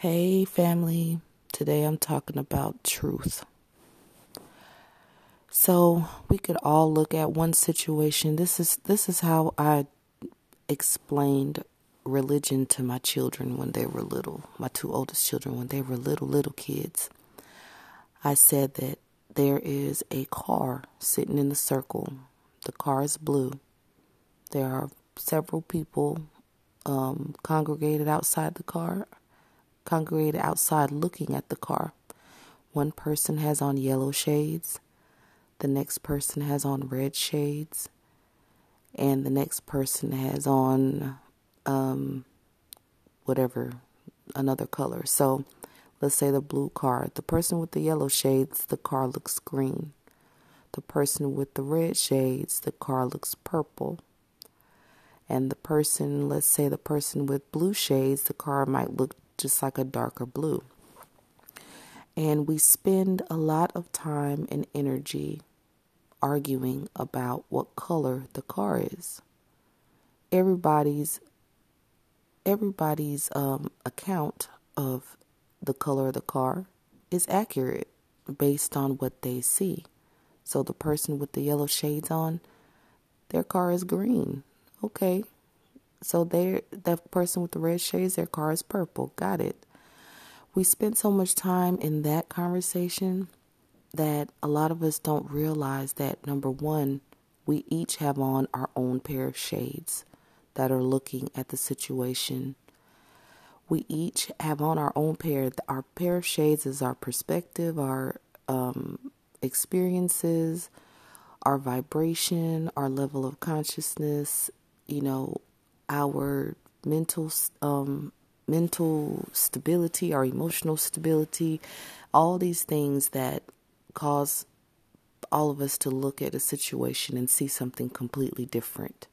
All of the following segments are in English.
Hey, family. Today I'm talking about truth. So, we could all look at one situation. This is this is how I explained religion to my children when they were little. My two oldest children when they were little little kids. I said that there is a car sitting in the circle. The car is blue. There are several people um, congregated outside the car congregated outside looking at the car. One person has on yellow shades, the next person has on red shades, and the next person has on um, whatever, another color. So let's say the blue car. The person with the yellow shades, the car looks green. The person with the red shades, the car looks purple. And the person, let's say the person with blue shades, the car might look just like a darker blue. And we spend a lot of time and energy arguing about what color the car is. Everybody's everybody's um, account of the color of the car is accurate based on what they see. So the person with the yellow shades on, their car is green. Okay, so they that person with the red shades, their car is purple. Got it. We spent so much time in that conversation that a lot of us don't realize that number one, we each have on our own pair of shades that are looking at the situation. We each have on our own pair. Our pair of shades is our perspective, our um, experiences, our vibration, our level of consciousness, you know, our mental um, mental stability, our emotional stability, all these things that cause all of us to look at a situation and see something completely different.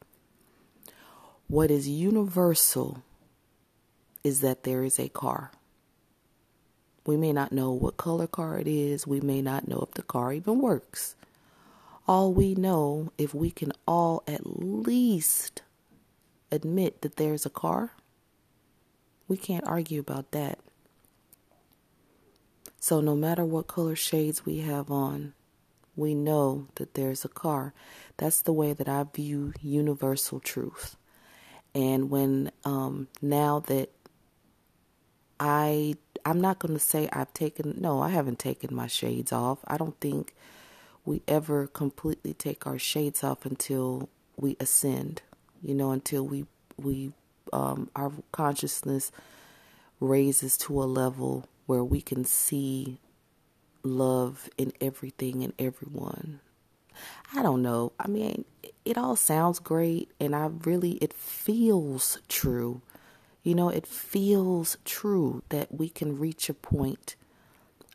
What is universal is that there is a car. We may not know what color car it is, we may not know if the car even works. All we know, if we can all at least admit that there's a car, we can't argue about that. So, no matter what color shades we have on, we know that there's a car. That's the way that I view universal truth. And when um, now that I, I'm not going to say I've taken, no, I haven't taken my shades off. I don't think we ever completely take our shades off until we ascend you know, until we we um, our consciousness raises to a level where we can see love in everything and everyone. I don't know. I mean, it all sounds great, and I really it feels true. You know, it feels true that we can reach a point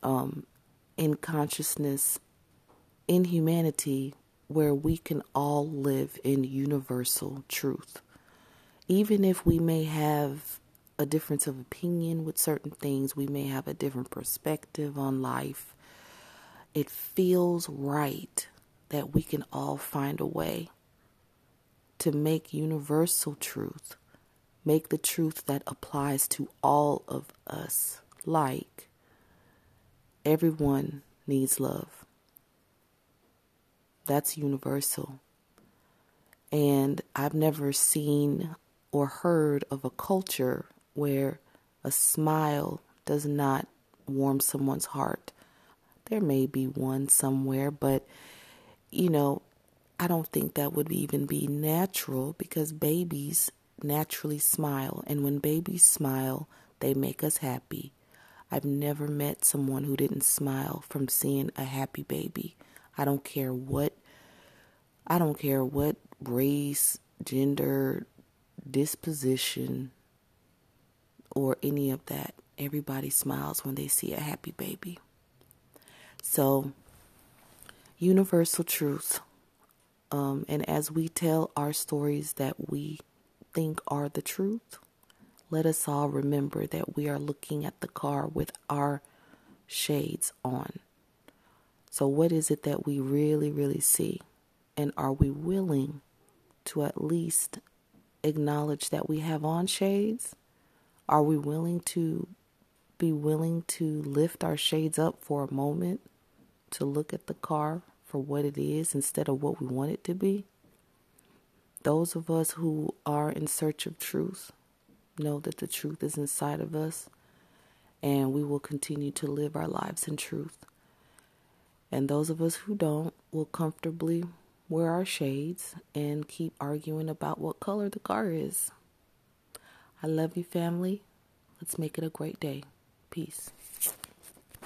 um, in consciousness, in humanity, where we can all live in universal truth. Even if we may have a difference of opinion with certain things, we may have a different perspective on life. It feels right that we can all find a way to make universal truth, make the truth that applies to all of us, like everyone needs love. That's universal. And I've never seen or heard of a culture where a smile does not warm someone's heart. There may be one somewhere, but you know, I don't think that would even be natural because babies naturally smile. And when babies smile, they make us happy. I've never met someone who didn't smile from seeing a happy baby. I don't care what I don't care what race, gender, disposition or any of that. Everybody smiles when they see a happy baby. So, universal truth. Um, and as we tell our stories that we think are the truth, let us all remember that we are looking at the car with our shades on. So, what is it that we really, really see? And are we willing to at least acknowledge that we have on shades? Are we willing to be willing to lift our shades up for a moment to look at the car for what it is instead of what we want it to be. Those of us who are in search of truth know that the truth is inside of us and we will continue to live our lives in truth. And those of us who don't will comfortably wear our shades and keep arguing about what color the car is. I love you, family. Let's make it a great day. Peace.